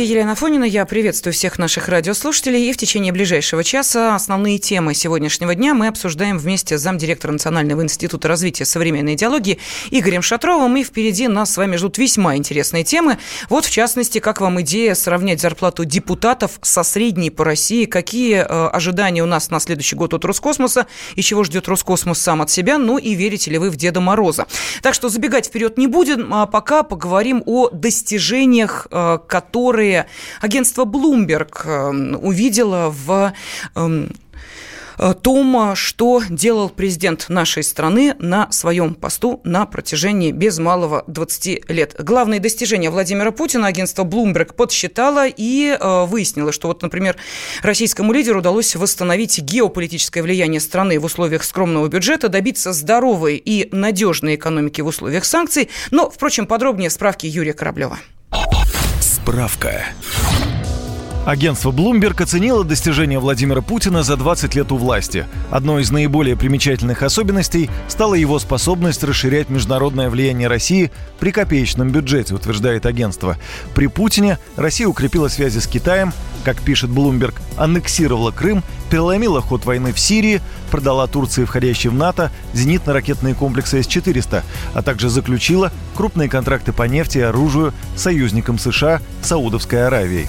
студии Елена Фонина. Я приветствую всех наших радиослушателей. И в течение ближайшего часа основные темы сегодняшнего дня мы обсуждаем вместе с замдиректора Национального института развития современной идеологии Игорем Шатровым. И впереди нас с вами ждут весьма интересные темы. Вот, в частности, как вам идея сравнять зарплату депутатов со средней по России? Какие э, ожидания у нас на следующий год от Роскосмоса? И чего ждет Роскосмос сам от себя? Ну и верите ли вы в Деда Мороза? Так что забегать вперед не будем, а пока поговорим о достижениях, э, которые агентство Bloomberg э, увидело в эм, э, том, что делал президент нашей страны на своем посту на протяжении без малого 20 лет. Главные достижения Владимира Путина агентство Bloomberg подсчитало и э, выяснило, что вот, например, российскому лидеру удалось восстановить геополитическое влияние страны в условиях скромного бюджета, добиться здоровой и надежной экономики в условиях санкций. Но, впрочем, подробнее справки Юрия Кораблева. Справка. Агентство Bloomberg оценило достижения Владимира Путина за 20 лет у власти. Одной из наиболее примечательных особенностей стала его способность расширять международное влияние России при копеечном бюджете, утверждает агентство. При Путине Россия укрепила связи с Китаем, как пишет Bloomberg, аннексировала Крым, переломила ход войны в Сирии, продала Турции, входящей в НАТО, зенитно-ракетные комплексы С-400, а также заключила крупные контракты по нефти и оружию с союзником США Саудовской Аравией.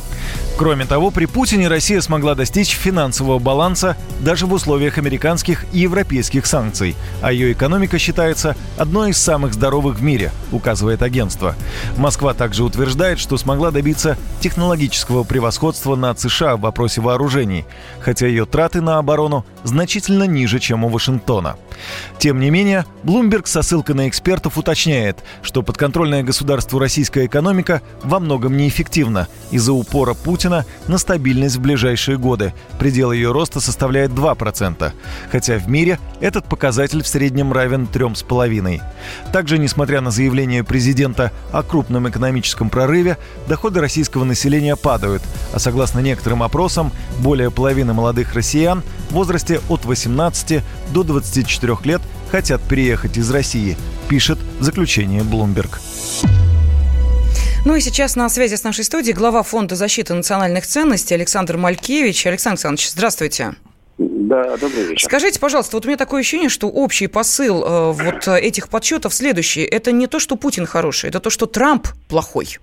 Кроме того, при Путине Россия смогла достичь финансового баланса даже в условиях американских и европейских санкций, а ее экономика считается одной из самых здоровых в мире, указывает агентство. Москва также утверждает, что смогла добиться технологического превосходства над США в вопросе вооружений, хотя ее траты на оборону значительно ниже, чем у Вашингтона. Тем не менее, Bloomberg со ссылкой на экспертов уточняет, что подконтрольная государству российская экономика во многом неэффективна из-за упора Путина на стабильность в ближайшие годы. Предел ее роста составляет 2%, хотя в мире этот показатель в среднем равен 3,5%. Также, несмотря на заявление президента о крупном экономическом прорыве, доходы российского населения падают, а согласно некоторым опросам, более половины молодых россиян в возрасте от 18 до 24 лет хотят переехать из России, пишет заключение Bloomberg. Ну и сейчас на связи с нашей студией глава Фонда защиты национальных ценностей Александр Малькевич. Александр Александрович, здравствуйте. Да, добрый вечер. Скажите, пожалуйста, вот у меня такое ощущение, что общий посыл э, вот этих подсчетов следующий. Это не то, что Путин хороший, это то, что Трамп плохой.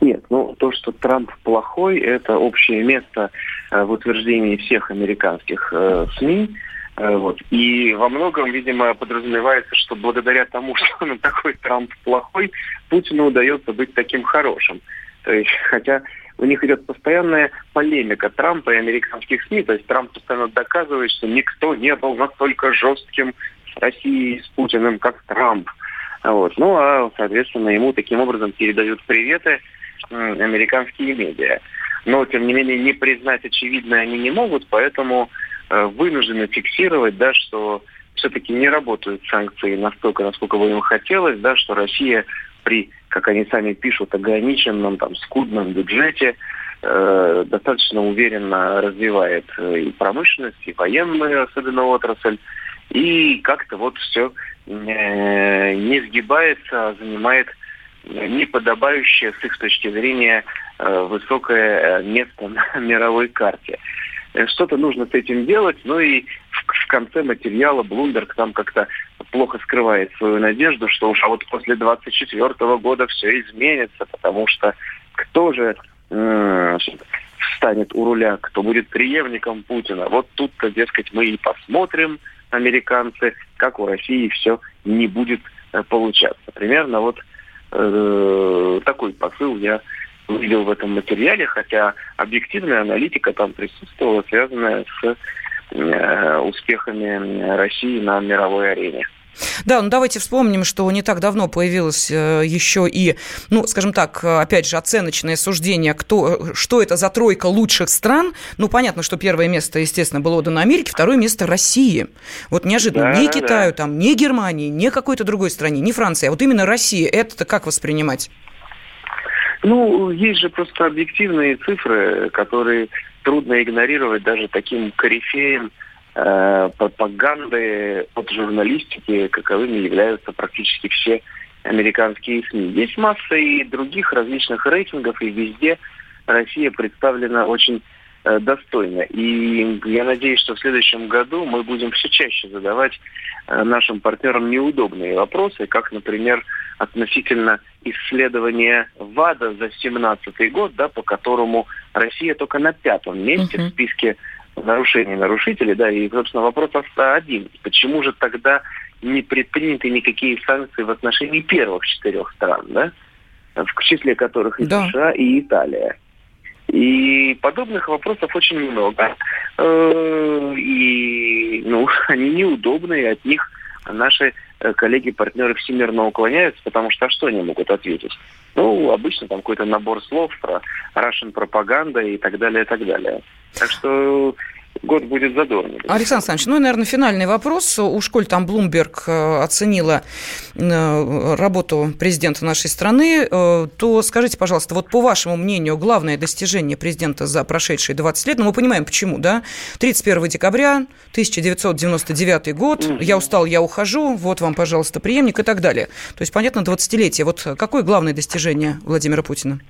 Нет, ну то, что Трамп плохой, это общее место э, в утверждении всех американских э, СМИ. Э, вот. И во многом, видимо, подразумевается, что благодаря тому, что он такой Трамп плохой, Путину удается быть таким хорошим. То есть, хотя у них идет постоянная полемика Трампа и американских СМИ. То есть Трамп постоянно доказывает, что никто не был настолько жестким с Россией, с Путиным, как Трамп. Вот. Ну, а, соответственно, ему таким образом передают приветы американские медиа. Но, тем не менее, не признать очевидное они не могут, поэтому вынуждены фиксировать, да, что все-таки не работают санкции настолько, насколько бы им хотелось, да, что Россия при, как они сами пишут, ограниченном, там, скудном бюджете э, достаточно уверенно развивает э, и промышленность, и военную, особенно отрасль, и как-то вот все э, не сгибается, а занимает неподобающее с их точки зрения э, высокое э, место на мировой карте. Э, что-то нужно с этим делать, ну и в, конце материала Блумберг там как-то плохо скрывает свою надежду, что уж а вот после 24 года все изменится, потому что кто же э, станет у руля, кто будет преемником Путина. Вот тут-то, дескать, мы и посмотрим, американцы, как у России все не будет э, получаться. Примерно вот Э, такой посыл я увидел в этом материале, хотя объективная аналитика там присутствовала, связанная с э, успехами России на мировой арене. Да, ну давайте вспомним, что не так давно появилось э, еще и, ну, скажем так, опять же, оценочное суждение, кто, что это за тройка лучших стран. Ну, понятно, что первое место, естественно, было отдано Америке, второе место России. Вот неожиданно да, ни Китаю, да. там, ни Германии, ни какой-то другой стране, ни Франции, а вот именно Россия. Это как воспринимать? Ну, есть же просто объективные цифры, которые трудно игнорировать даже таким корифеем, э, пропаганды от журналистики, каковыми являются практически все американские СМИ. Есть масса и других различных рейтингов, и везде Россия представлена очень достойно. И я надеюсь, что в следующем году мы будем все чаще задавать э, нашим партнерам неудобные вопросы, как, например, относительно исследования ВАДА за 2017 год, да, по которому Россия только на пятом месте uh-huh. в списке нарушений нарушителей, да, и, собственно, вопрос один. Почему же тогда не предприняты никакие санкции в отношении первых четырех стран, да, в числе которых и да. США, и Италия? И подобных вопросов очень много. Э, и, ну, они неудобные, от них наши э, коллеги-партнеры всемирно уклоняются, потому что а что они могут ответить? Ну, обычно там какой-то набор слов про Russian пропаганда и так далее, и так далее. Так что год будет задорный. Александр Александрович, ну и, наверное, финальный вопрос. У школь там Блумберг э, оценила э, работу президента нашей страны. Э, то скажите, пожалуйста, вот по вашему мнению, главное достижение президента за прошедшие 20 лет, ну мы понимаем, почему, да? 31 декабря 1999 год, угу. я устал, я ухожу, вот вам, пожалуйста, преемник и так далее. То есть, понятно, 20-летие. Вот какое главное достижение Владимира Путина?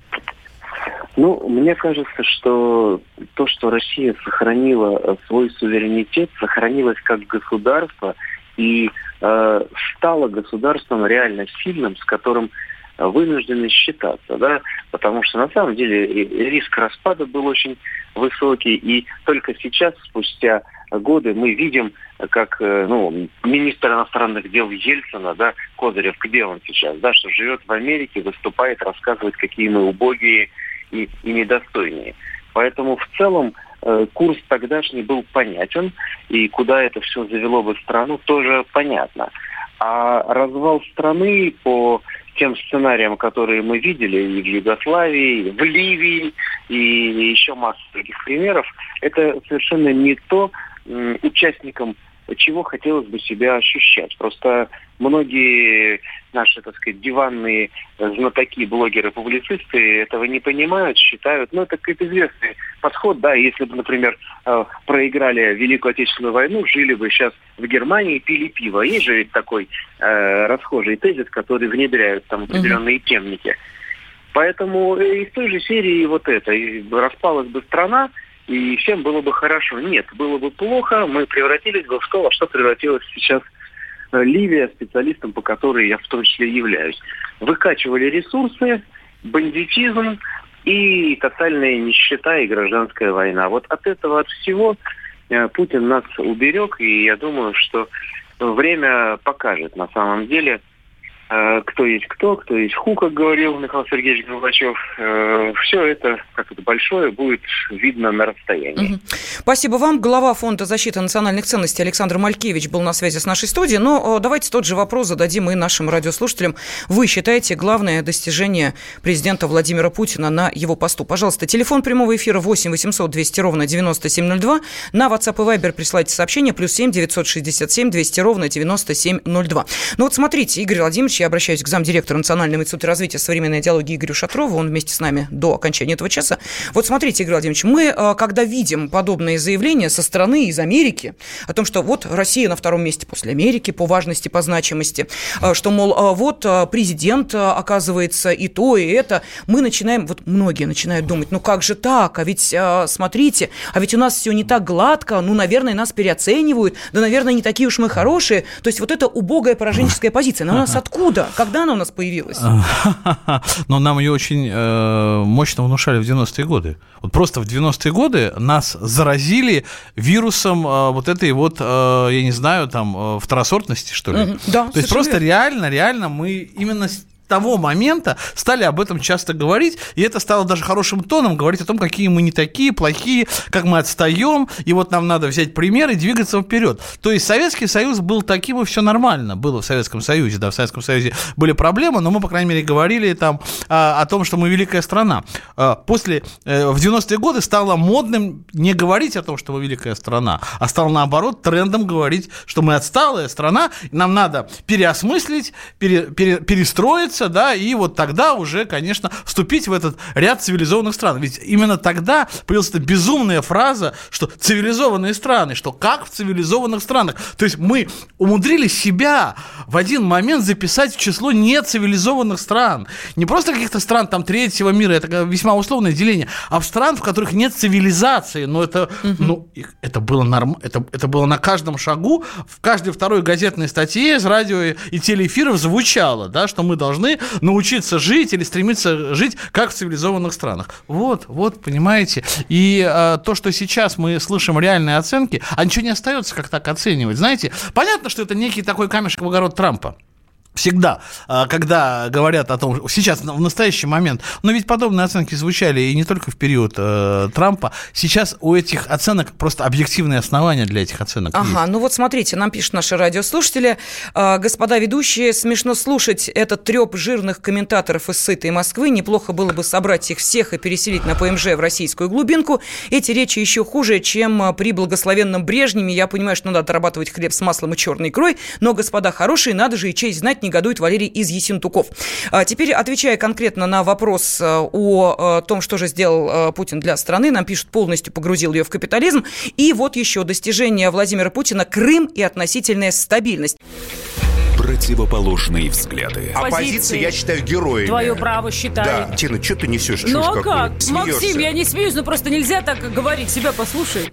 Ну, мне кажется, что то, что Россия сохранила э, свой суверенитет, сохранилась как государство и э, стала государством реально сильным, с которым вынуждены считаться, да, потому что на самом деле риск распада был очень высокий, и только сейчас, спустя годы, мы видим, как э, ну, министр иностранных дел Ельцина, да, Козырев, где он сейчас, да, что живет в Америке, выступает, рассказывает, какие мы убогие, и, и недостойнее. Поэтому в целом э, курс тогдашний был понятен, и куда это все завело бы страну, тоже понятно. А развал страны по тем сценариям, которые мы видели и в Югославии, и в Ливии, и еще масса других примеров, это совершенно не то, участникам чего хотелось бы себя ощущать. Просто многие наши, так сказать, диванные знатоки, блогеры, публицисты этого не понимают, считают, ну, это какой-то известный подход, да, если бы, например, э, проиграли Великую Отечественную войну, жили бы сейчас в Германии, пили пиво. Есть же такой э, расхожий тезис, который внедряют там определенные темники. Поэтому из той же серии вот это, распалась бы страна, и всем было бы хорошо. Нет, было бы плохо, мы превратились бы в то, во что превратилась сейчас э, Ливия, специалистом по которой я в том числе являюсь. Выкачивали ресурсы, бандитизм и тотальная нищета и гражданская война. Вот от этого, от всего э, Путин нас уберег, и я думаю, что время покажет на самом деле – Э, кто есть кто, кто есть ху, как говорил Михаил Сергеевич Горбачев. Э, Все это, как это большое, будет видно на расстоянии. Спасибо вам. Глава Фонда защиты национальных ценностей Александр Малькевич был на связи с нашей студией. Но давайте тот же вопрос зададим и нашим радиослушателям. Вы считаете главное достижение президента Владимира Путина на его посту? Пожалуйста, телефон прямого эфира 8 800 200 ровно 9702. На WhatsApp и Viber присылайте сообщение плюс 7 967 200 ровно 9702. Ну вот смотрите, Игорь Владимирович я обращаюсь к замдиректора Национального института развития современной идеологии Игорю Шатрову, он вместе с нами до окончания этого часа. Вот смотрите, Игорь Владимирович, мы, э, когда видим подобные заявления со стороны из Америки о том, что вот Россия на втором месте после Америки по важности, по значимости, э, что, мол, э, вот президент, оказывается, и то, и это, мы начинаем, вот многие начинают думать, ну как же так, а ведь, смотрите, а ведь у нас все не так гладко, ну, наверное, нас переоценивают, да, наверное, не такие уж мы хорошие. То есть вот это убогая пораженческая позиция, она у нас откуда? Откуда? Когда она у нас появилась? Но нам ее очень э, мощно внушали в 90-е годы. Вот просто в 90-е годы нас заразили вирусом э, вот этой вот, э, я не знаю, там, второсортности, что ли. Да, То есть просто реально, реально мы именно того момента стали об этом часто говорить, и это стало даже хорошим тоном говорить о том, какие мы не такие, плохие, как мы отстаем, и вот нам надо взять пример и двигаться вперед. То есть Советский Союз был таким, и все нормально было в Советском Союзе, да, в Советском Союзе были проблемы, но мы, по крайней мере, говорили там а, о том, что мы великая страна. А, после, э, в 90-е годы стало модным не говорить о том, что мы великая страна, а стало, наоборот, трендом говорить, что мы отсталая страна, нам надо переосмыслить, пере, пере, перестроиться, договориться, да, и вот тогда уже, конечно, вступить в этот ряд цивилизованных стран. Ведь именно тогда появилась эта безумная фраза, что цивилизованные страны, что как в цивилизованных странах. То есть мы умудрились себя в один момент записать в число нецивилизованных стран. Не просто каких-то стран там третьего мира, это весьма условное деление, а в стран, в которых нет цивилизации. Но это, угу. ну, это было норм, это, это было на каждом шагу, в каждой второй газетной статье из радио и телеэфиров звучало, да, что мы должны научиться жить или стремиться жить как в цивилизованных странах. Вот, вот, понимаете. И э, то, что сейчас мы слышим реальные оценки, а ничего не остается, как так оценивать. Знаете, понятно, что это некий такой камешек в огород Трампа всегда, а, когда говорят о том, сейчас, в настоящий момент, но ведь подобные оценки звучали и не только в период э, Трампа, сейчас у этих оценок просто объективные основания для этих оценок Ага, есть. ну вот смотрите, нам пишут наши радиослушатели, э, господа ведущие, смешно слушать этот треп жирных комментаторов из сытой Москвы, неплохо было бы собрать их всех и переселить на ПМЖ в российскую глубинку, эти речи еще хуже, чем а, при благословенном Брежневе, я понимаю, что надо отрабатывать хлеб с маслом и черной икрой, но, господа хорошие, надо же и честь знать, негодует Валерий из Есентуков. А теперь, отвечая конкретно на вопрос э, о э, том, что же сделал э, Путин для страны, нам пишут, полностью погрузил ее в капитализм. И вот еще достижение Владимира Путина – Крым и относительная стабильность противоположные взгляды. Оппозиция, я считаю, героями. Твое право считаю. Да. Тина, что ты несешь? Ну а как? Смеешься? Максим, я не смеюсь, но просто нельзя так говорить. Себя послушай.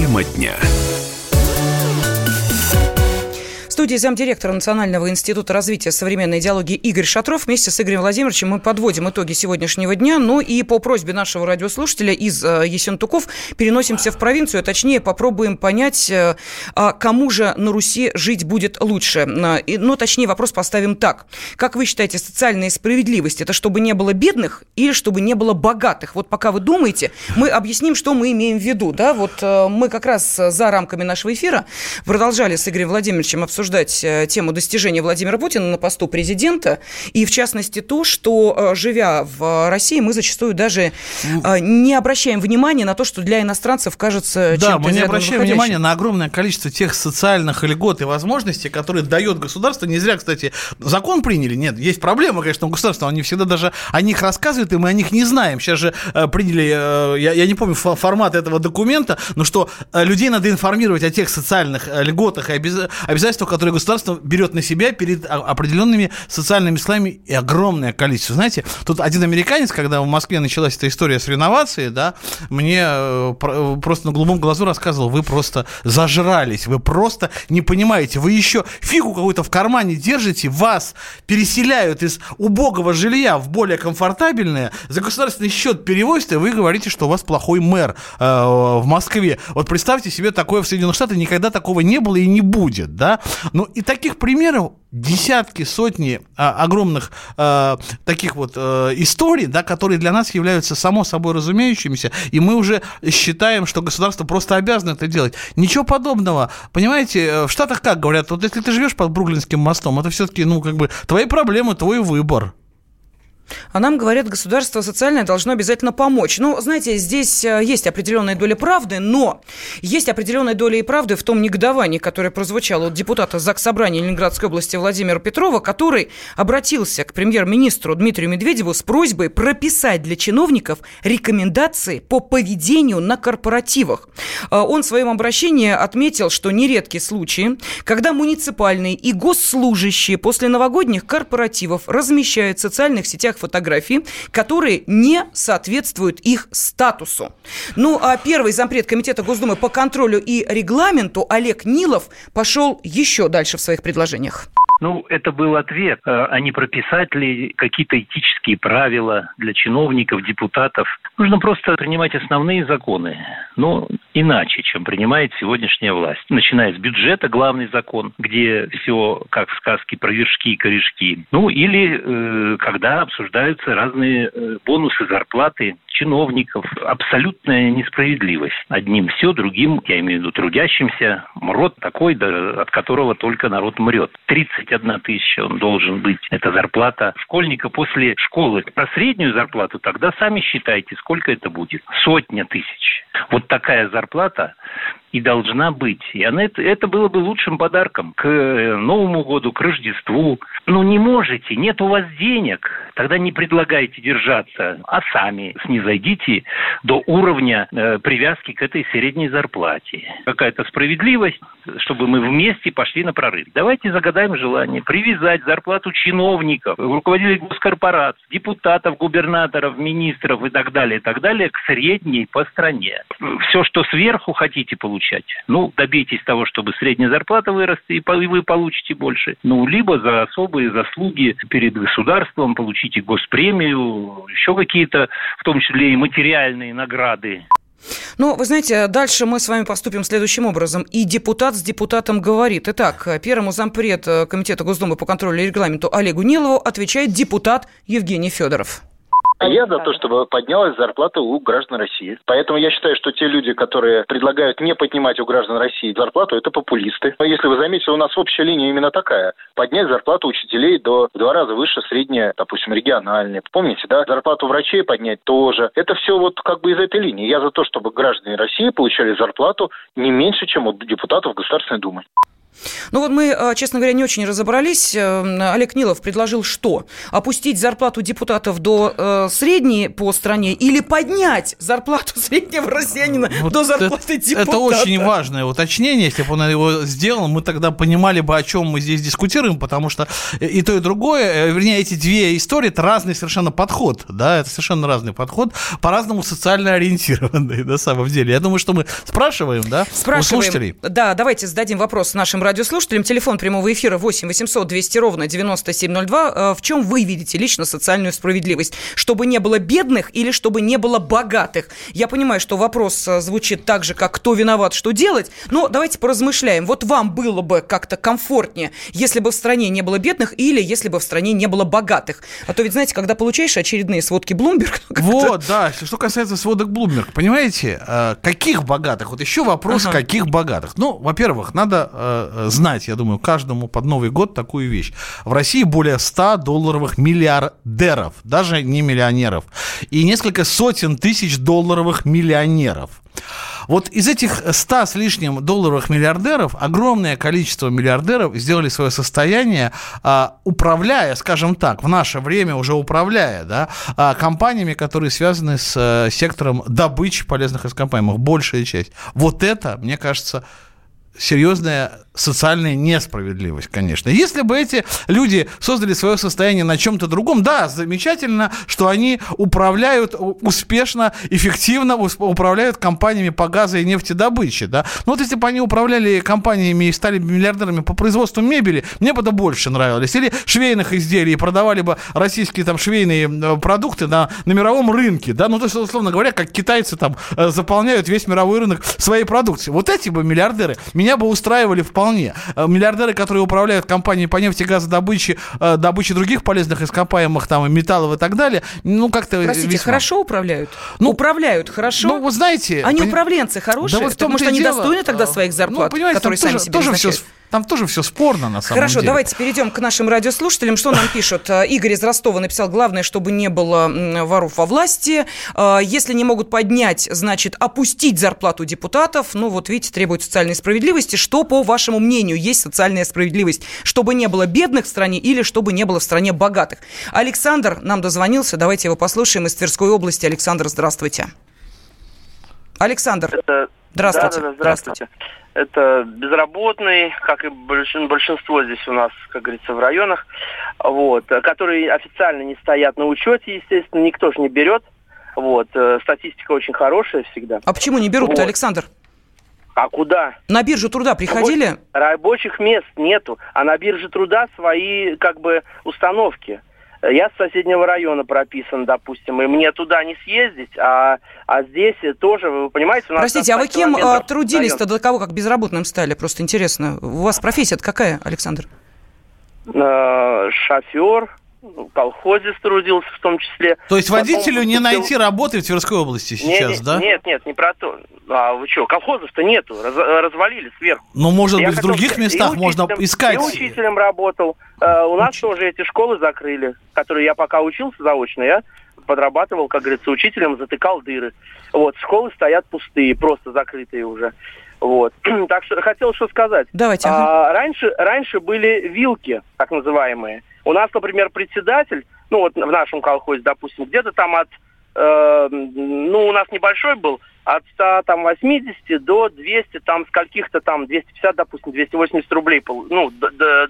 Тема дня студии замдиректора Национального института развития современной идеологии Игорь Шатров. Вместе с Игорем Владимировичем мы подводим итоги сегодняшнего дня. Ну и по просьбе нашего радиослушателя из э, Есентуков переносимся в провинцию, а точнее попробуем понять, э, а кому же на Руси жить будет лучше. Но ну, точнее вопрос поставим так. Как вы считаете, социальная справедливость – это чтобы не было бедных или чтобы не было богатых? Вот пока вы думаете, мы объясним, что мы имеем в виду. Да? Вот э, мы как раз за рамками нашего эфира продолжали с Игорем Владимировичем обсуждать обсуждать э, тему достижения Владимира Путина на посту президента, и в частности то, что, э, живя в России, мы зачастую даже э, не обращаем внимания на то, что для иностранцев кажется да, мы не обращаем внимания на огромное количество тех социальных льгот и возможностей, которые дает государство. Не зря, кстати, закон приняли. Нет, есть проблема, конечно, у государства. Они всегда даже о них рассказывают, и мы о них не знаем. Сейчас же приняли, я, я не помню формат этого документа, но что людей надо информировать о тех социальных льготах и обязательствах, которые государство берет на себя перед определенными социальными слоями и огромное количество. Знаете, тут один американец, когда в Москве началась эта история с реновацией, да, мне э, просто на голубом глазу рассказывал, вы просто зажрались, вы просто не понимаете, вы еще фигу какую-то в кармане держите, вас переселяют из убогого жилья в более комфортабельное, за государственный счет перевозят, и вы говорите, что у вас плохой мэр э, в Москве. Вот представьте себе такое в Соединенных Штатах, никогда такого не было и не будет, да. Ну и таких примеров десятки, сотни а, огромных а, таких вот а, историй, да, которые для нас являются само собой разумеющимися, и мы уже считаем, что государство просто обязано это делать. Ничего подобного. Понимаете, э, в Штатах как говорят, вот если ты живешь под Бруклинским мостом, это все-таки, ну, как бы, твои проблемы, твой выбор. А нам говорят, государство социальное должно обязательно помочь. Ну, знаете, здесь э, есть определенная доля правды, но есть определенная доля и правды в том негодовании, которое прозвучало от депутата ЗАГС Собрания Ленинградской области Владимира Петрова, который обратился к премьер-министру Дмитрию Медведеву с просьбой прописать для чиновников рекомендации по поведению на корпоративах. Э, он в своем обращении отметил, что нередки случаи, когда муниципальные и госслужащие после новогодних корпоративов размещают в социальных сетях фотографии, которые не соответствуют их статусу. Ну, а первый зампред Комитета Госдумы по контролю и регламенту Олег Нилов пошел еще дальше в своих предложениях. Ну, это был ответ. А не прописать ли какие-то этические правила для чиновников, депутатов? Нужно просто принимать основные законы, но иначе, чем принимает сегодняшняя власть. Начиная с бюджета, главный закон, где все как в сказке про вершки и корешки. Ну, или э, когда обсуждаются разные э, бонусы, зарплаты чиновников. Абсолютная несправедливость. Одним все, другим, я имею в виду трудящимся, мрот такой, да, от которого только народ мрет. 31 тысяча он должен быть. Это зарплата школьника после школы. Про среднюю зарплату тогда сами считайте, сколько это будет. Сотня тысяч. Вот такая зарплата и должна быть. И она, это, это было бы лучшим подарком к э, Новому году, к Рождеству. Ну, не можете, нет у вас денег, тогда не предлагайте держаться, а сами снизойдите до уровня э, привязки к этой средней зарплате. Какая-то справедливость, чтобы мы вместе пошли на прорыв. Давайте загадаем желание привязать зарплату чиновников, руководителей госкорпораций, депутатов, губернаторов, министров и так далее, и так далее к средней по стране. Все, что сверху хотите получить, получать. Ну, добейтесь того, чтобы средняя зарплата вырастет, и вы получите больше. Ну, либо за особые заслуги перед государством получите госпремию, еще какие-то, в том числе и материальные награды. Ну, вы знаете, дальше мы с вами поступим следующим образом. И депутат с депутатом говорит. Итак, первому зампред Комитета Госдумы по контролю и регламенту Олегу Нилову отвечает депутат Евгений Федоров. Я за то, чтобы поднялась зарплата у граждан России. Поэтому я считаю, что те люди, которые предлагают не поднимать у граждан России зарплату, это популисты. Но если вы заметили, у нас общая линия именно такая. Поднять зарплату учителей до в два раза выше средней, допустим, региональной. Помните, да? Зарплату врачей поднять тоже. Это все вот как бы из этой линии. Я за то, чтобы граждане России получали зарплату не меньше, чем у депутатов Государственной Думы. Ну вот мы, а, честно говоря, не очень разобрались. Э, Олег Нилов предложил что? Опустить зарплату депутатов до э, средней по стране или поднять зарплату среднего россиянина вот до зарплаты это, депутата? Это очень важное уточнение. Если бы он его сделал, мы тогда понимали бы, о чем мы здесь дискутируем, потому что и то, и другое, э, вернее, эти две истории, это разный совершенно подход, да, это совершенно разный подход, по-разному социально ориентированный, на самом деле. Я думаю, что мы спрашиваем, да, спрашиваем, у слушателей. Да, давайте зададим вопрос нашим радиослушателям. Телефон прямого эфира 8 800 200 ровно 9702. Э, в чем вы видите лично социальную справедливость? Чтобы не было бедных или чтобы не было богатых? Я понимаю, что вопрос э, звучит так же, как кто виноват, что делать, но давайте поразмышляем. Вот вам было бы как-то комфортнее, если бы в стране не было бедных или если бы в стране не было богатых. А то ведь, знаете, когда получаешь очередные сводки Bloomberg... Вот, да, что касается сводок Bloomberg, понимаете, э, каких богатых? Вот еще вопрос, ага. каких богатых? Ну, во-первых, надо знать, я думаю, каждому под Новый год такую вещь. В России более 100 долларовых миллиардеров, даже не миллионеров, и несколько сотен тысяч долларовых миллионеров. Вот из этих 100 с лишним долларовых миллиардеров огромное количество миллиардеров сделали свое состояние, а, управляя, скажем так, в наше время уже управляя, да, а, компаниями, которые связаны с э, сектором добычи полезных ископаемых, большая часть. Вот это, мне кажется, серьезная социальная несправедливость, конечно. Если бы эти люди создали свое состояние на чем-то другом, да, замечательно, что они управляют успешно, эффективно управляют компаниями по газу и нефтедобыче, да. Но вот если бы они управляли компаниями и стали миллиардерами по производству мебели, мне бы это больше нравилось. Или швейных изделий, продавали бы российские там швейные э, продукты на, на мировом рынке, да, ну, то есть, условно говоря, как китайцы там э, заполняют весь мировой рынок своей продукции. Вот эти бы миллиардеры меня бы устраивали вполне вполне. Э, миллиардеры, которые управляют компанией по нефти, газодобыче, э, добыче других полезных ископаемых, там, металлов и так далее, ну, как-то Простите, весьма... хорошо управляют? Ну, управляют хорошо? Ну, вы знаете... Они пон... управленцы хорошие? Да вот Потому что они дело... достойны тогда своих ну, зарплат, ну, которые сами тоже, себе тоже все Там тоже все спорно, на самом Хорошо, деле. давайте перейдем к нашим радиослушателям. Что нам пишут? Э, Игорь из Ростова написал, главное, чтобы не было воров во власти. Э, если не могут поднять, значит, опустить зарплату депутатов. Ну, вот видите, требуют социальной справедливости. Что, по вашему мнению, есть социальная справедливость? Чтобы не было бедных в стране или чтобы не было в стране богатых? Александр нам дозвонился. Давайте его послушаем из Тверской области. Александр, здравствуйте. Александр, Это... здравствуйте. Да, да, да, здравствуйте. Это безработный, как и большинство здесь у нас, как говорится, в районах, вот, которые официально не стоят на учете, естественно, никто же не берет. Вот, э, статистика очень хорошая всегда. А почему не берут, вот. Александр? А куда? На биржу труда приходили? Рабочих, рабочих мест нету, а на бирже труда свои как бы установки. Я с соседнего района прописан, допустим, и мне туда не съездить, а, а здесь тоже, вы понимаете, у нас... Простите, а вы кем а, трудились-то до того, как безработным стали? Просто интересно. У вас профессия какая, Александр? Э, шофер, колхозе трудился в том числе. То есть водителю не найти работы в Тверской области сейчас, нет, да? Нет, нет, не про то. А вы что, колхозов-то нету, раз, развалили сверху. Ну, может Я быть, в других местах можно искать. И учителем работал. Uh, у нас Уч... тоже эти школы закрыли, которые я пока учился заочно, я подрабатывал, как говорится, учителем, затыкал дыры. Вот, школы стоят пустые, просто закрытые уже. Вот. так что хотел что сказать. Давайте. А, раньше, раньше были вилки, так называемые. У нас, например, председатель, ну вот в нашем колхозе, допустим, где-то там от, э, ну у нас небольшой был, от 100, там, 80 до 200, там, скольких-то там, 250, допустим, 280 рублей, ну,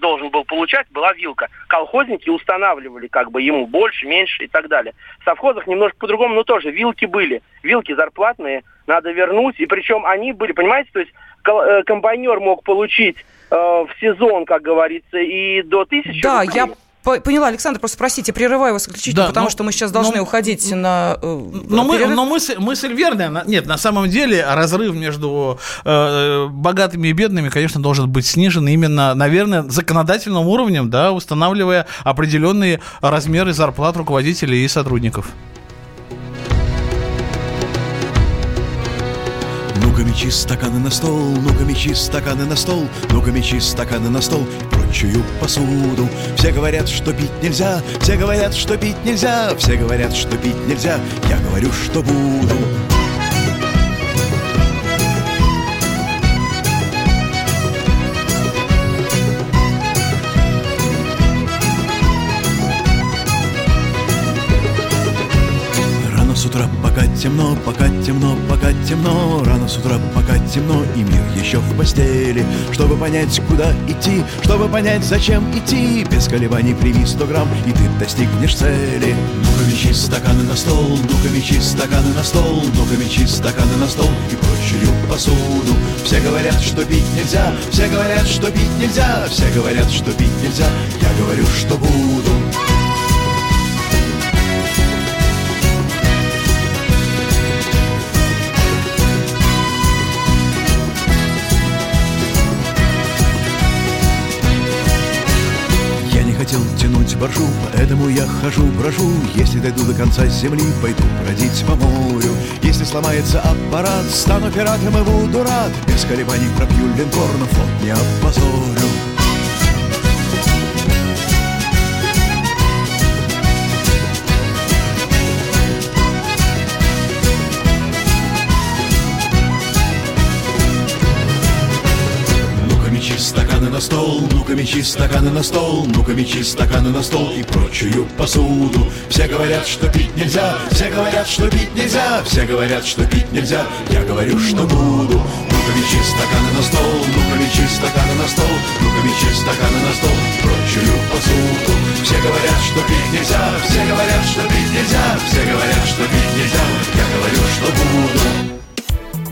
должен был получать, была вилка. Колхозники устанавливали, как бы, ему больше, меньше и так далее. В совхозах немножко по-другому, но тоже вилки были. Вилки зарплатные надо вернуть, и причем они были, понимаете, то есть комбайнер мог получить э, в сезон, как говорится, и до тысячи Да, рублей. я Поняла, Александр, просто простите, прерываю вас исключительно, да, потому но, что мы сейчас должны но, уходить на э, Но, мы, но мысль, мысль верная. Нет, на самом деле разрыв между э, богатыми и бедными, конечно, должен быть снижен именно, наверное, законодательным уровнем, да, устанавливая определенные размеры зарплат руководителей и сотрудников. Ну-ка мечи стаканы на стол, ну-ка мечи стаканы на стол, ну-ка мечи стаканы на стол, прочую посуду. Все говорят, что пить нельзя, все говорят, что пить нельзя, все говорят, что пить нельзя, я говорю, что буду. Утра пока темно, пока темно, пока темно. Рано с утра пока темно и мир еще в постели. Чтобы понять, куда идти, чтобы понять, зачем идти. Без колебаний прими сто грамм, и ты достигнешь цели. Ну-ка мечи стаканы на стол, ну-ка мечи стаканы на стол. Ну-ка мечи стаканы на стол и прочую посуду. Все говорят, что пить нельзя, все говорят, что пить нельзя Все говорят, что пить нельзя, я говорю, что буду хотел тянуть боржу, поэтому я хожу, брожу. Если дойду до конца земли, пойду бродить по морю. Если сломается аппарат, стану пиратом и буду рад. Без колебаний пробью линкор, но флот не опозорю. На стол, ну-ка мечи стаканы на стол, ну-ка мечи стаканы на стол. И прочую посуду. Все говорят, что пить нельзя, все говорят, что пить нельзя, все говорят, что пить нельзя, я говорю, что буду. Ну-ка мечи стаканы на стол, ну-ка мечи стаканы на стол, ну-ка мечи стаканы на стол. И прочую посуду. Все говорят, что пить нельзя, все говорят, что пить нельзя, все говорят, что пить нельзя, я говорю.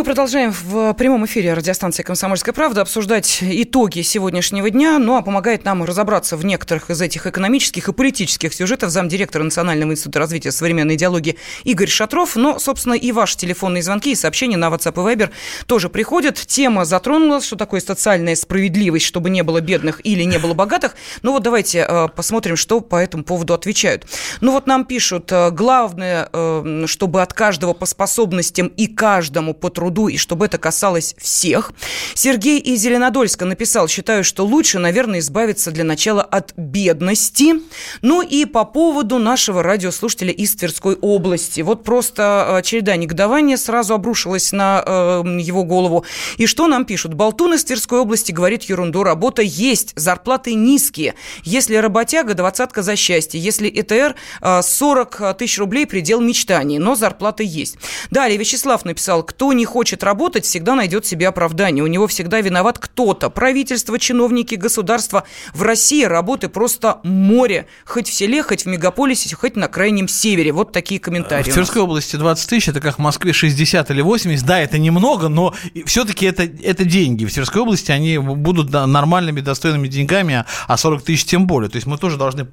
Мы продолжаем в прямом эфире радиостанции «Комсомольская правда» обсуждать итоги сегодняшнего дня. Ну, а помогает нам разобраться в некоторых из этих экономических и политических сюжетов замдиректора Национального института развития современной идеологии Игорь Шатров. Но, собственно, и ваши телефонные звонки и сообщения на WhatsApp и Viber тоже приходят. Тема затронулась, что такое социальная справедливость, чтобы не было бедных или не было богатых. Ну вот давайте э, посмотрим, что по этому поводу отвечают. Ну вот нам пишут, э, главное, э, чтобы от каждого по способностям и каждому по труду, и чтобы это касалось всех. Сергей из Зеленодольска написал, считаю, что лучше, наверное, избавиться для начала от бедности. Ну и по поводу нашего радиослушателя из Тверской области. Вот просто череда негодования сразу обрушилась на э, его голову. И что нам пишут? Болтун из Тверской области говорит ерунду, работа есть, зарплаты низкие. Если работяга, двадцатка за счастье. Если ЭТР, 40 э, тысяч рублей предел мечтаний, но зарплата есть. Далее Вячеслав написал, кто не хочет работать, всегда найдет себе оправдание. У него всегда виноват кто-то. Правительство, чиновники, государство. В России работы просто море. Хоть в селе, хоть в мегаполисе, хоть на крайнем севере. Вот такие комментарии. В Тверской области 20 тысяч, это как в Москве 60 или 80. Да, это немного, но все-таки это, это деньги. В Тверской области они будут нормальными, достойными деньгами, а 40 тысяч тем более. То есть мы тоже должны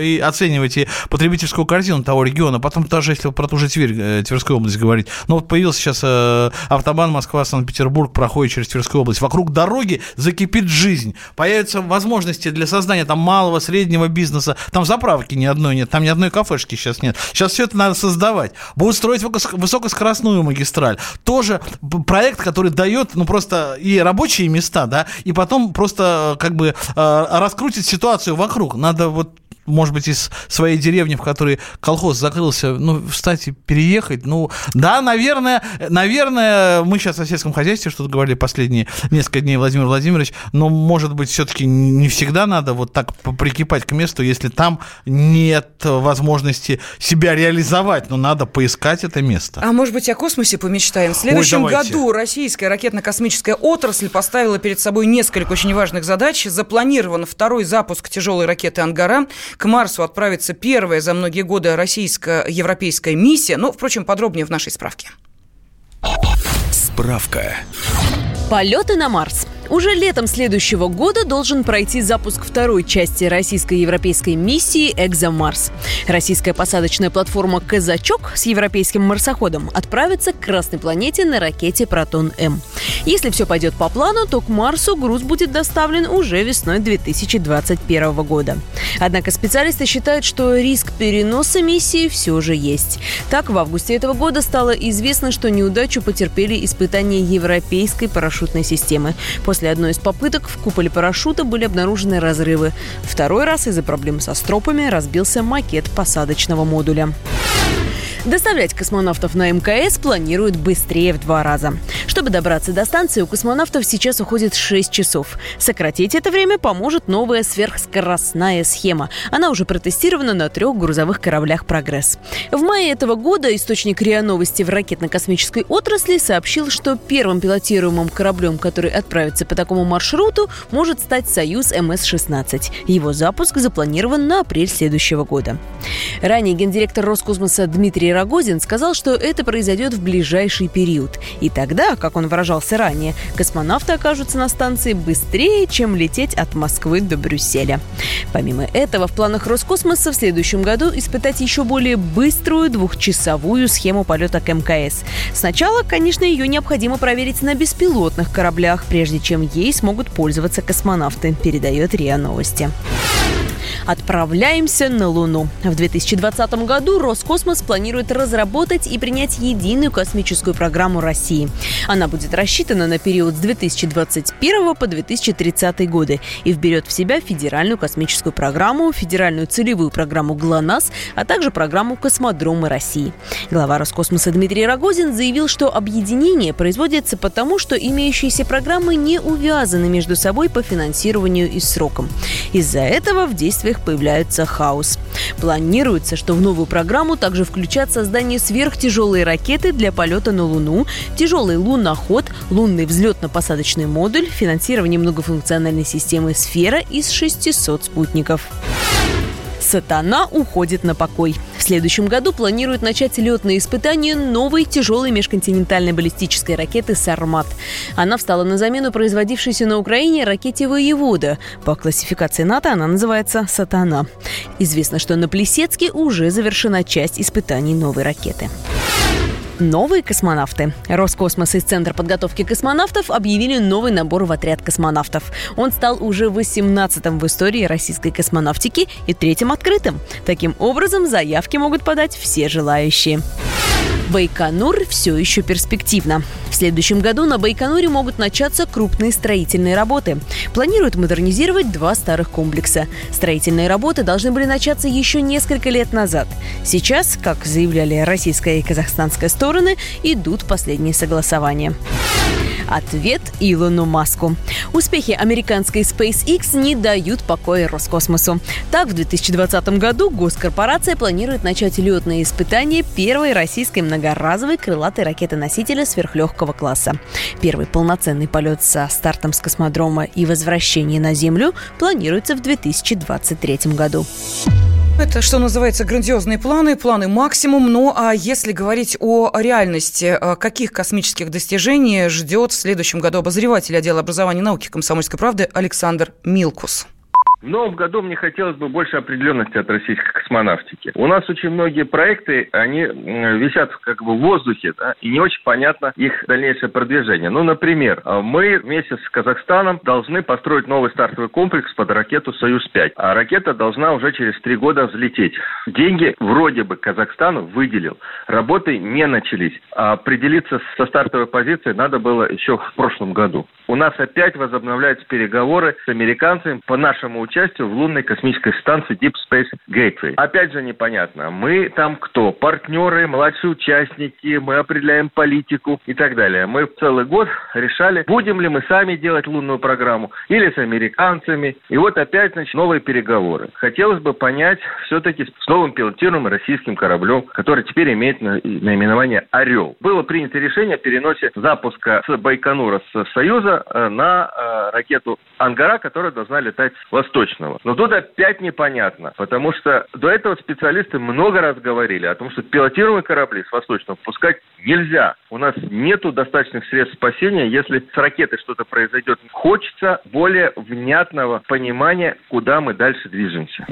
и оценивать и потребительскую корзину того региона. Потом даже если про ту же Тверь, э, Тверскую область говорить. Ну вот появился сейчас э, автобан Москва-Санкт-Петербург проходит через Тверскую область. Вокруг дороги закипит жизнь. Появятся возможности для создания там малого, среднего бизнеса. Там заправки ни одной нет, там ни одной кафешки сейчас нет. Сейчас все это надо создавать. Будут строить высокоскоростную магистраль. Тоже проект, который дает, ну, просто и рабочие места, да, и потом просто э, как бы э, раскрутит ситуацию вокруг. Надо вот может быть, из своей деревни, в которой колхоз закрылся, ну, кстати, переехать, ну, да, наверное, наверное, мы сейчас о сельском хозяйстве что-то говорили последние несколько дней, Владимир Владимирович, но, может быть, все-таки не всегда надо вот так прикипать к месту, если там нет возможности себя реализовать, но надо поискать это место. А может быть, о космосе помечтаем? В следующем Ой, году российская ракетно-космическая отрасль поставила перед собой несколько очень важных задач. Запланирован второй запуск тяжелой ракеты «Ангара», к Марсу отправится первая за многие годы российско-европейская миссия. Но, впрочем, подробнее в нашей справке. Справка. Полеты на Марс. Уже летом следующего года должен пройти запуск второй части российско-европейской миссии «Экзомарс». Российская посадочная платформа «Казачок» с европейским марсоходом отправится к Красной планете на ракете «Протон-М». Если все пойдет по плану, то к Марсу груз будет доставлен уже весной 2021 года. Однако специалисты считают, что риск переноса миссии все же есть. Так, в августе этого года стало известно, что неудачу потерпели испытания европейской парашютной системы. После одной из попыток в куполе парашюта были обнаружены разрывы. Второй раз из-за проблем со стропами разбился макет посадочного модуля. Доставлять космонавтов на МКС планируют быстрее в два раза. Чтобы добраться до станции, у космонавтов сейчас уходит 6 часов. Сократить это время поможет новая сверхскоростная схема. Она уже протестирована на трех грузовых кораблях «Прогресс». В мае этого года источник РИА Новости в ракетно-космической отрасли сообщил, что первым пилотируемым кораблем, который отправится по такому маршруту, может стать «Союз МС-16». Его запуск запланирован на апрель следующего года. Ранее гендиректор Роскосмоса Дмитрий Рогозин сказал, что это произойдет в ближайший период. И тогда, как он выражался ранее, космонавты окажутся на станции быстрее, чем лететь от Москвы до Брюсселя. Помимо этого, в планах Роскосмоса в следующем году испытать еще более быструю двухчасовую схему полета к МКС. Сначала, конечно, ее необходимо проверить на беспилотных кораблях, прежде чем ей смогут пользоваться космонавты, передает РИА Новости. Отправляемся на Луну. В 2020 году Роскосмос планирует разработать и принять единую космическую программу России. Она будет рассчитана на период с 2021 по 2030 годы и вберет в себя федеральную космическую программу, федеральную целевую программу ГЛОНАСС, а также программу «Космодромы России». Глава Роскосмоса Дмитрий Рогозин заявил, что объединение производится потому, что имеющиеся программы не увязаны между собой по финансированию и срокам. Из-за этого в действиях условиях появляется хаос. Планируется, что в новую программу также включат создание сверхтяжелой ракеты для полета на Луну, тяжелый луноход, лунный взлетно-посадочный модуль, финансирование многофункциональной системы «Сфера» из 600 спутников. «Сатана» уходит на покой. В следующем году планируют начать летные испытания новой тяжелой межконтинентальной баллистической ракеты «Сармат». Она встала на замену производившейся на Украине ракете «Воевода». По классификации НАТО она называется «Сатана». Известно, что на Плесецке уже завершена часть испытаний новой ракеты. Новые космонавты. Роскосмос и Центр подготовки космонавтов объявили новый набор в отряд космонавтов. Он стал уже 18-м в истории российской космонавтики и третьим открытым. Таким образом, заявки могут подать все желающие. Байконур все еще перспективно. В следующем году на Байконуре могут начаться крупные строительные работы. Планируют модернизировать два старых комплекса. Строительные работы должны были начаться еще несколько лет назад. Сейчас, как заявляли российская и казахстанская стороны, идут последние согласования. Ответ Илону Маску. Успехи американской SpaceX не дают покоя Роскосмосу. Так, в 2020 году госкорпорация планирует начать летные испытания первой российской многоразовой крылатой ракеты-носителя сверхлегкого класса. Первый полноценный полет со стартом с космодрома и возвращение на Землю планируется в 2023 году. Это, что называется, грандиозные планы, планы максимум. Ну, а если говорить о реальности, э, каких космических достижений ждет в следующем году обозреватель отдела образования и науки комсомольской правды Александр Милкус? В новом году мне хотелось бы больше определенности от российской космонавтики. У нас очень многие проекты, они висят как бы в воздухе, да, и не очень понятно их дальнейшее продвижение. Ну, например, а, мы вместе с Казахстаном должны построить новый стартовый комплекс под ракету «Союз-5», а ракета должна уже через три года взлететь. Деньги вроде бы Казахстан выделил, работы не начались, а определиться со стартовой позицией надо было еще в прошлом году. У нас опять возобновляются переговоры с американцами по нашему участию участию в лунной космической станции Deep Space Gateway. Опять же непонятно, мы там кто? Партнеры, младшие участники, мы определяем политику и так далее. Мы целый год решали, будем ли мы сами делать лунную программу или с американцами. И вот опять, значит, новые переговоры. Хотелось бы понять все-таки с новым пилотируемым российским кораблем, который теперь имеет наименование «Орел». Было принято решение о переносе запуска с Байконура с Союза э, на э, ракету «Ангара», которая должна летать с Восточного точного. Но тут опять непонятно, потому что до этого специалисты много раз говорили о том, что пилотируемые корабли с Восточного пускать нельзя. У нас нету достаточных средств спасения, если с ракетой что-то произойдет. Хочется более внятного понимания, куда мы дальше движемся.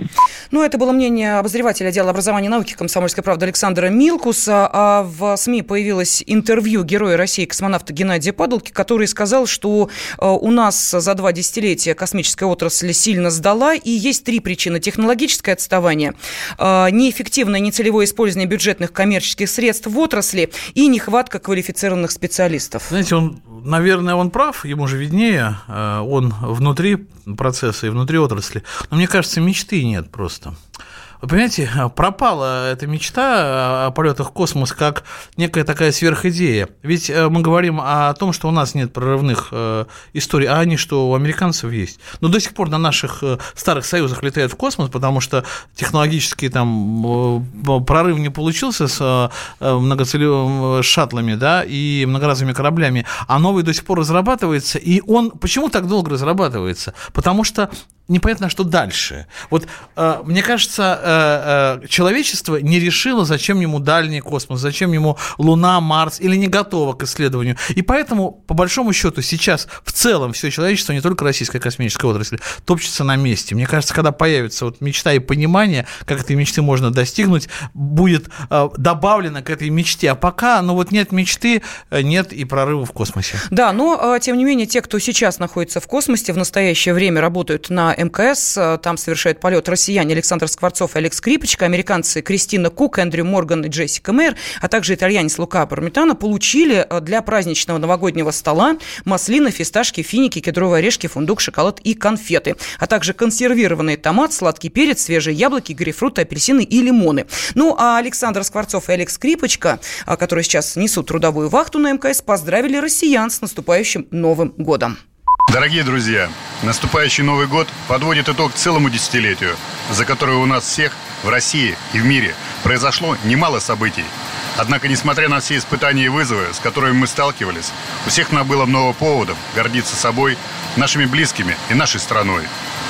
Ну, это было мнение обозревателя отдела образования и науки комсомольской правды Александра Милкуса. А в СМИ появилось интервью героя России космонавта Геннадия Падалки, который сказал, что э, у нас за два десятилетия космическая отрасль сильно сдала, и есть три причины. Технологическое отставание, э, неэффективное, нецелевое использование бюджетных коммерческих средств в отрасли и нехватка квалифицированных специалистов. Знаете, он, наверное, он прав, ему же виднее, э, он внутри процесса и внутри отрасли. Но мне кажется, мечты нет просто. Понимаете, пропала эта мечта о полетах в космос как некая такая сверхидея. Ведь э, мы говорим о том, что у нас нет прорывных э, историй, а они что, у американцев есть. Но до сих пор на наших э, старых союзах летают в космос, потому что технологический там прорыв не получился с многоцелевыми шаттлами, да, и многоразовыми кораблями, а новый до сих пор разрабатывается, и он почему так долго разрабатывается? Потому что непонятно, что дальше. Вот мне кажется, э, э, человечество не решило, зачем ему дальний космос, зачем ему Луна, Марс, или не готово к исследованию. И поэтому, по большому счету, сейчас в целом все человечество, не только российская космическая отрасль, топчется на месте. Мне кажется, когда появится вот мечта и понимание, как этой мечты можно достигнуть, будет э, добавлено к этой мечте. А пока, ну вот нет мечты, э, нет и прорыва в космосе. Да, но, тем не менее, те, кто сейчас находится в космосе, в настоящее время работают на МКС. Там совершает полет россияне Александр Скворцов и Алекс Скрипочка, американцы Кристина Кук, Эндрю Морган и Джессика Мэр, а также итальянец Лука Пармитано получили э, для праздничного новогоднего стола маслины, фисташки, финики, кедровые орешки, фундук, шоколад и конфеты, а также консервированный томат, сладкий перец, свежие яблоки, грейпфруты, апельсины и лимоны. Ну, а Александр Скворцов и Алекс Скрипочка, э, которые сейчас несут трудовую вахту на МКС, поздравили россиян с наступающим Новым годом. Дорогие друзья, наступающий Новый год подводит итог целому десятилетию, за которое у нас всех в России и в мире произошло немало событий. Однако, несмотря на все испытания и вызовы, с которыми мы сталкивались, у всех нам было много поводов гордиться собой, нашими близкими и нашей страной.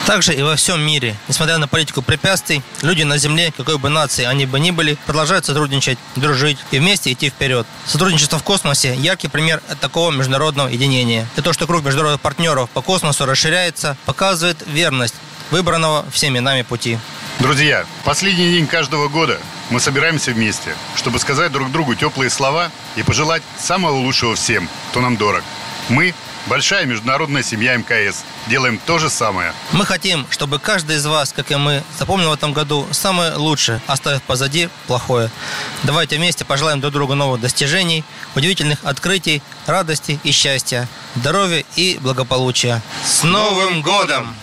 Также и во всем мире, несмотря на политику препятствий, люди на Земле, какой бы нации они бы ни были, продолжают сотрудничать, дружить и вместе идти вперед. Сотрудничество в космосе – яркий пример такого международного единения. И то, что круг международных партнеров по космосу расширяется, показывает верность выбранного всеми нами пути. Друзья, последний день каждого года мы собираемся вместе, чтобы сказать друг другу теплые слова и пожелать самого лучшего всем, кто нам дорог. Мы Большая международная семья МКС. Делаем то же самое. Мы хотим, чтобы каждый из вас, как и мы, запомнил в этом году самое лучшее, оставив позади плохое. Давайте вместе пожелаем друг другу новых достижений, удивительных открытий, радости и счастья, здоровья и благополучия. С Новым годом!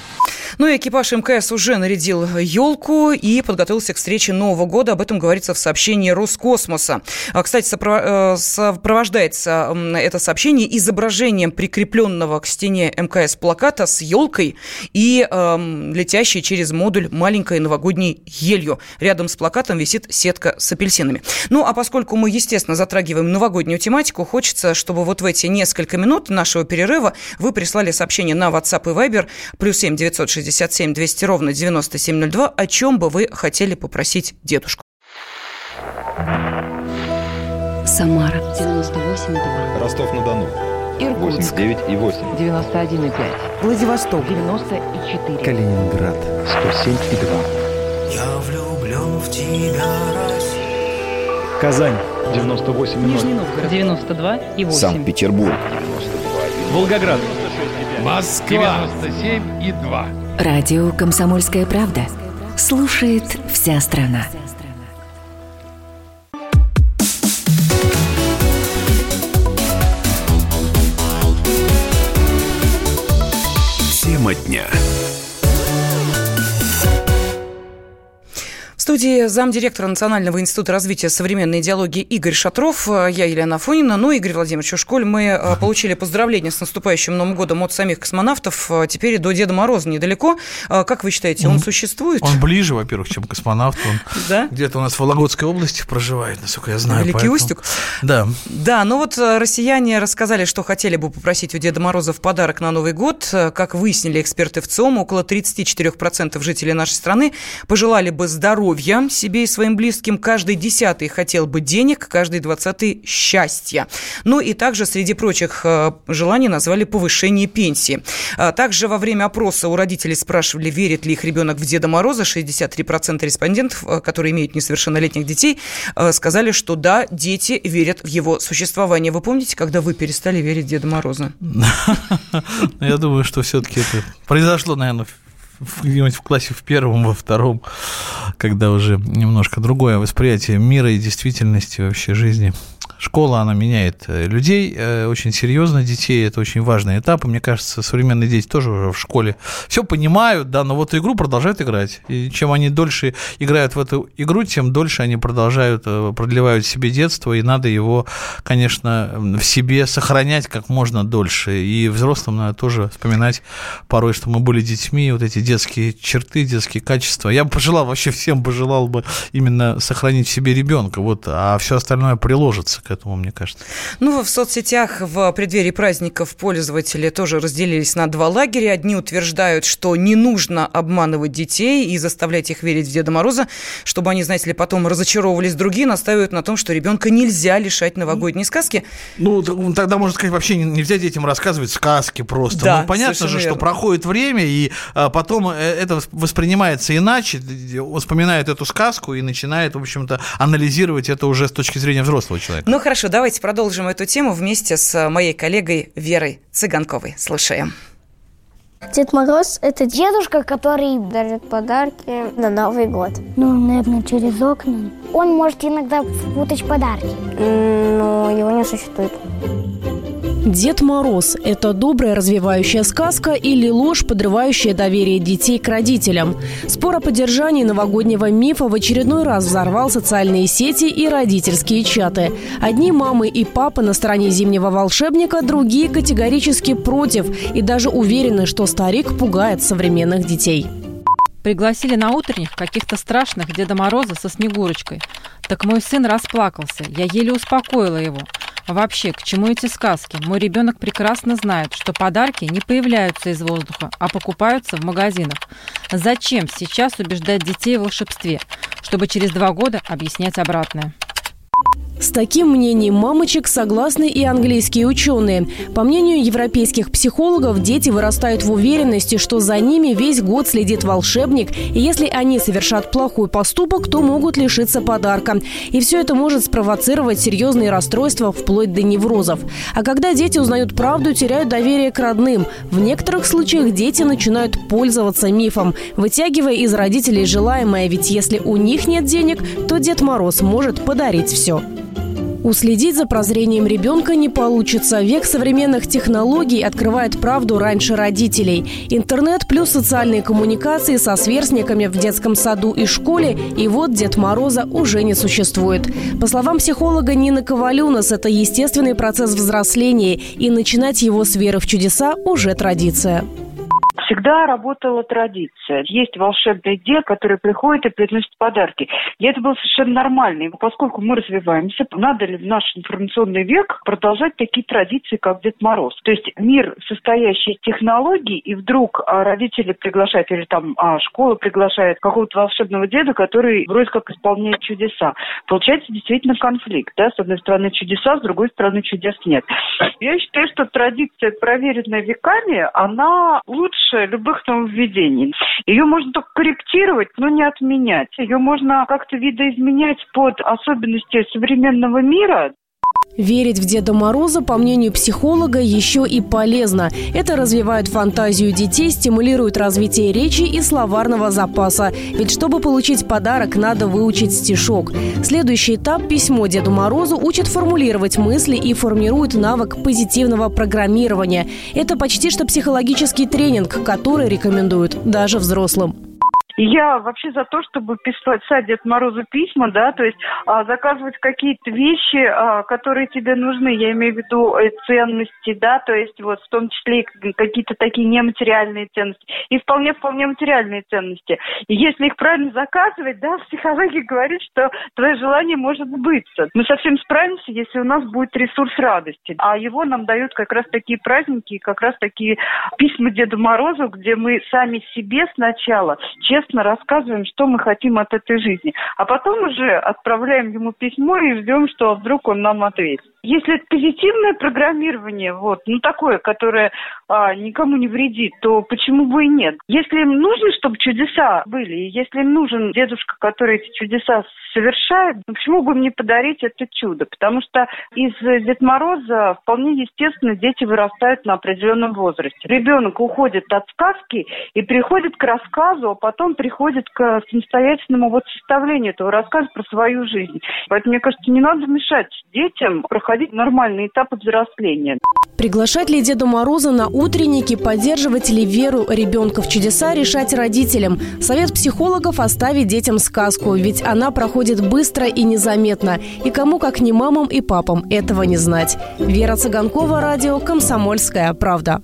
Ну и экипаж МКС уже нарядил елку и подготовился к встрече Нового года. Об этом говорится в сообщении Роскосмоса. А, кстати, э, сопровождается это сообщение изображением прикрепленного к стене МКС плаката с елкой и э, летящей через модуль маленькой новогодней елью. Рядом с плакатом висит сетка с апельсинами. Ну, а поскольку мы, естественно, затрагиваем новогоднюю тематику, хочется, чтобы вот в эти несколько минут нашего перерыва вы прислали сообщение на WhatsApp и Viber плюс 7 960 67 200 ровно 9702, о чем бы вы хотели попросить дедушку. Самара 98,2. Ростов-на-Дону. Иркутск. 89 и 8. 91,5. Владивосток. 94. Калининград. 107 и 2. Я влюблен в тебя, Россия. Казань. 98 и 0. Нижний Новгород. 92 и 8. Санкт-Петербург. Волгоград. Москва. 97 и 2. Радио «Комсомольская правда». Слушает вся страна. Тема дня. Студии замдиректора Национального института развития современной идеологии Игорь Шатров, я Елена Афонина. Ну, Игорь Владимирович Ушколь, мы uh получили поздравления с наступающим Новым годом от самих космонавтов. Теперь до Деда Мороза недалеко. Как вы считаете, он, он существует? Он ближе, во-первых, чем космонавт. Он где-то у нас в Вологодской области проживает, насколько я знаю. Великий. Устюг? Да. Да, ну вот россияне рассказали, что хотели бы попросить у Деда Мороза в подарок на Новый год. Как выяснили эксперты в ЦИОМ, около 34% жителей нашей страны пожелали бы здоровья здоровья себе и своим близким. Каждый десятый хотел бы денег, каждый двадцатый – счастья. Ну и также среди прочих э, желаний назвали повышение пенсии. А также во время опроса у родителей спрашивали, верит ли их ребенок в Деда Мороза. 63% респондентов, э, которые имеют несовершеннолетних детей, э, сказали, что да, дети верят в его существование. Вы помните, когда вы перестали верить в Деда Мороза? Я думаю, что все-таки это произошло, наверное, где-нибудь в классе в первом, во втором, когда уже немножко другое восприятие мира и действительности вообще жизни школа, она меняет э, людей, э, очень серьезно детей, это очень важный этап, и мне кажется, современные дети тоже уже в школе все понимают, да, но вот игру продолжают играть, и чем они дольше играют в эту игру, тем дольше они продолжают, э, продлевают себе детство, и надо его, конечно, в себе сохранять как можно дольше, и взрослым надо тоже вспоминать порой, что мы были детьми, вот эти детские черты, детские качества. Я бы пожелал, вообще всем пожелал бы именно сохранить в себе ребенка, вот, а все остальное приложится к этому, мне кажется. Ну, в соцсетях в преддверии праздников пользователи тоже разделились на два лагеря. Одни утверждают, что не нужно обманывать детей и заставлять их верить в Деда Мороза, чтобы они, знаете ли, потом разочаровывались. Другие настаивают на том, что ребенка нельзя лишать новогодней сказки. Ну, тогда, можно сказать, вообще нельзя детям рассказывать сказки просто. Да, ну, понятно же, верно. что проходит время, и а, потом э, это воспринимается иначе, вспоминает эту сказку и начинает, в общем-то, анализировать это уже с точки зрения взрослого человека. Ну, ну хорошо, давайте продолжим эту тему вместе с моей коллегой Верой Цыганковой. Слушаем. Дед Мороз – это дедушка, который дарит подарки на Новый год. Ну, наверное, через окна. Он может иногда спутать подарки. Но его не существует. Дед Мороз – это добрая развивающая сказка или ложь, подрывающая доверие детей к родителям. Спор о поддержании новогоднего мифа в очередной раз взорвал социальные сети и родительские чаты. Одни мамы и папы на стороне зимнего волшебника, другие категорически против и даже уверены, что старик пугает современных детей. Пригласили на утренних каких-то страшных Деда Мороза со Снегурочкой. Так мой сын расплакался. Я еле успокоила его. Вообще, к чему эти сказки? Мой ребенок прекрасно знает, что подарки не появляются из воздуха, а покупаются в магазинах. Зачем сейчас убеждать детей в волшебстве, чтобы через два года объяснять обратное? С таким мнением мамочек согласны и английские ученые. По мнению европейских психологов, дети вырастают в уверенности, что за ними весь год следит волшебник, и если они совершат плохой поступок, то могут лишиться подарка. И все это может спровоцировать серьезные расстройства вплоть до неврозов. А когда дети узнают правду, теряют доверие к родным. В некоторых случаях дети начинают пользоваться мифом, вытягивая из родителей желаемое, ведь если у них нет денег, то Дед Мороз может подарить все. Уследить за прозрением ребенка не получится. Век современных технологий открывает правду раньше родителей. Интернет плюс социальные коммуникации со сверстниками в детском саду и школе. И вот Дед Мороза уже не существует. По словам психолога Нины Ковалюнас, это естественный процесс взросления. И начинать его с веры в чудеса уже традиция всегда работала традиция. Есть волшебный дед, который приходит и приносит подарки. И это было совершенно нормально. И поскольку мы развиваемся, надо ли в наш информационный век продолжать такие традиции, как Дед Мороз. То есть мир, состоящий из технологий, и вдруг а, родители приглашают, или там а, школа приглашает какого-то волшебного деда, который вроде как исполняет чудеса. Получается действительно конфликт. Да? С одной стороны чудеса, с другой стороны чудес нет. Я считаю, что традиция, проверенная веками, она лучше лучше любых нововведений. Ее можно только корректировать, но не отменять. Ее можно как-то видоизменять под особенности современного мира. Верить в Деда Мороза, по мнению психолога, еще и полезно. Это развивает фантазию детей, стимулирует развитие речи и словарного запаса. Ведь чтобы получить подарок, надо выучить стишок. Следующий этап – письмо Деду Морозу учит формулировать мысли и формирует навык позитивного программирования. Это почти что психологический тренинг, который рекомендуют даже взрослым. Я вообще за то, чтобы писать Дед Морозу письма, да, то есть а, заказывать какие-то вещи, а, которые тебе нужны, я имею в виду э, ценности, да, то есть вот в том числе какие-то такие нематериальные ценности и вполне-вполне материальные ценности. И если их правильно заказывать, да, психология говорит, что твое желание может сбыться. Мы совсем справимся, если у нас будет ресурс радости. А его нам дают как раз такие праздники, как раз такие письма Деду Морозу, где мы сами себе сначала честно честно рассказываем, что мы хотим от этой жизни. А потом уже отправляем ему письмо и ждем, что вдруг он нам ответит. Если это позитивное программирование, вот, ну такое, которое а, никому не вредит, то почему бы и нет? Если им нужно, чтобы чудеса были, если им нужен дедушка, который эти чудеса совершает, ну почему бы им не подарить это чудо? Потому что из Дед Мороза вполне естественно дети вырастают на определенном возрасте. Ребенок уходит от сказки и приходит к рассказу, а потом приходит к самостоятельному вот составлению этого рассказа про свою жизнь. Поэтому, мне кажется, не надо мешать детям проходить нормальный этап взросления. Приглашать ли Деда Мороза на утренники, поддерживать ли веру ребенка в чудеса, решать родителям. Совет психологов – оставить детям сказку, ведь она проходит быстро и незаметно. И кому, как не мамам и папам, этого не знать. Вера Цыганкова, радио «Комсомольская правда».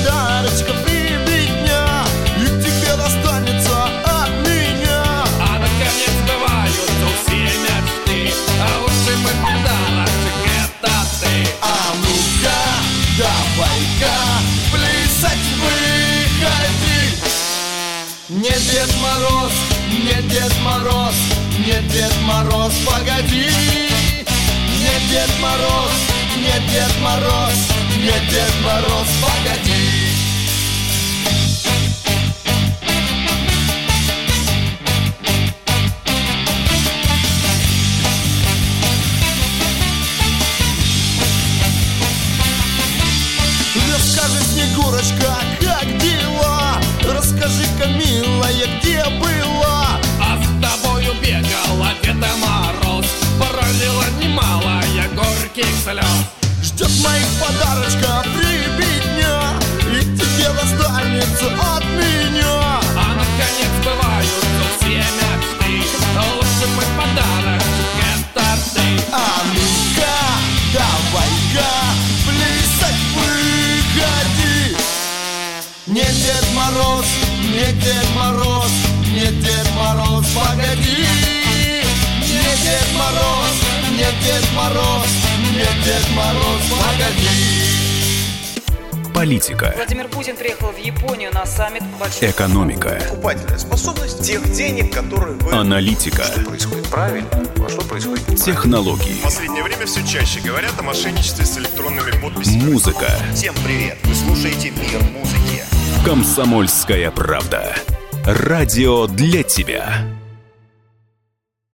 Моих подарочков ребятня И тебе достанется от меня. А наконец бывают все мечты А лучший мой подарочек это ты. А ну-ка, давай-ка плясать выходи. Не Дед Мороз, не Дед Мороз, не Дед Мороз, погоди. Не Дед Мороз, не Дед Мороз, не Дед Мороз, Экономика. Покупательная способность тех денег, которые вы... Аналитика. Что происходит правильно, а что происходит неправильно. Технологии. В последнее время все чаще говорят о мошенничестве с электронными подписями. Музыка. Всем привет! Вы слушаете «Мир музыки». Комсомольская правда. Радио для тебя.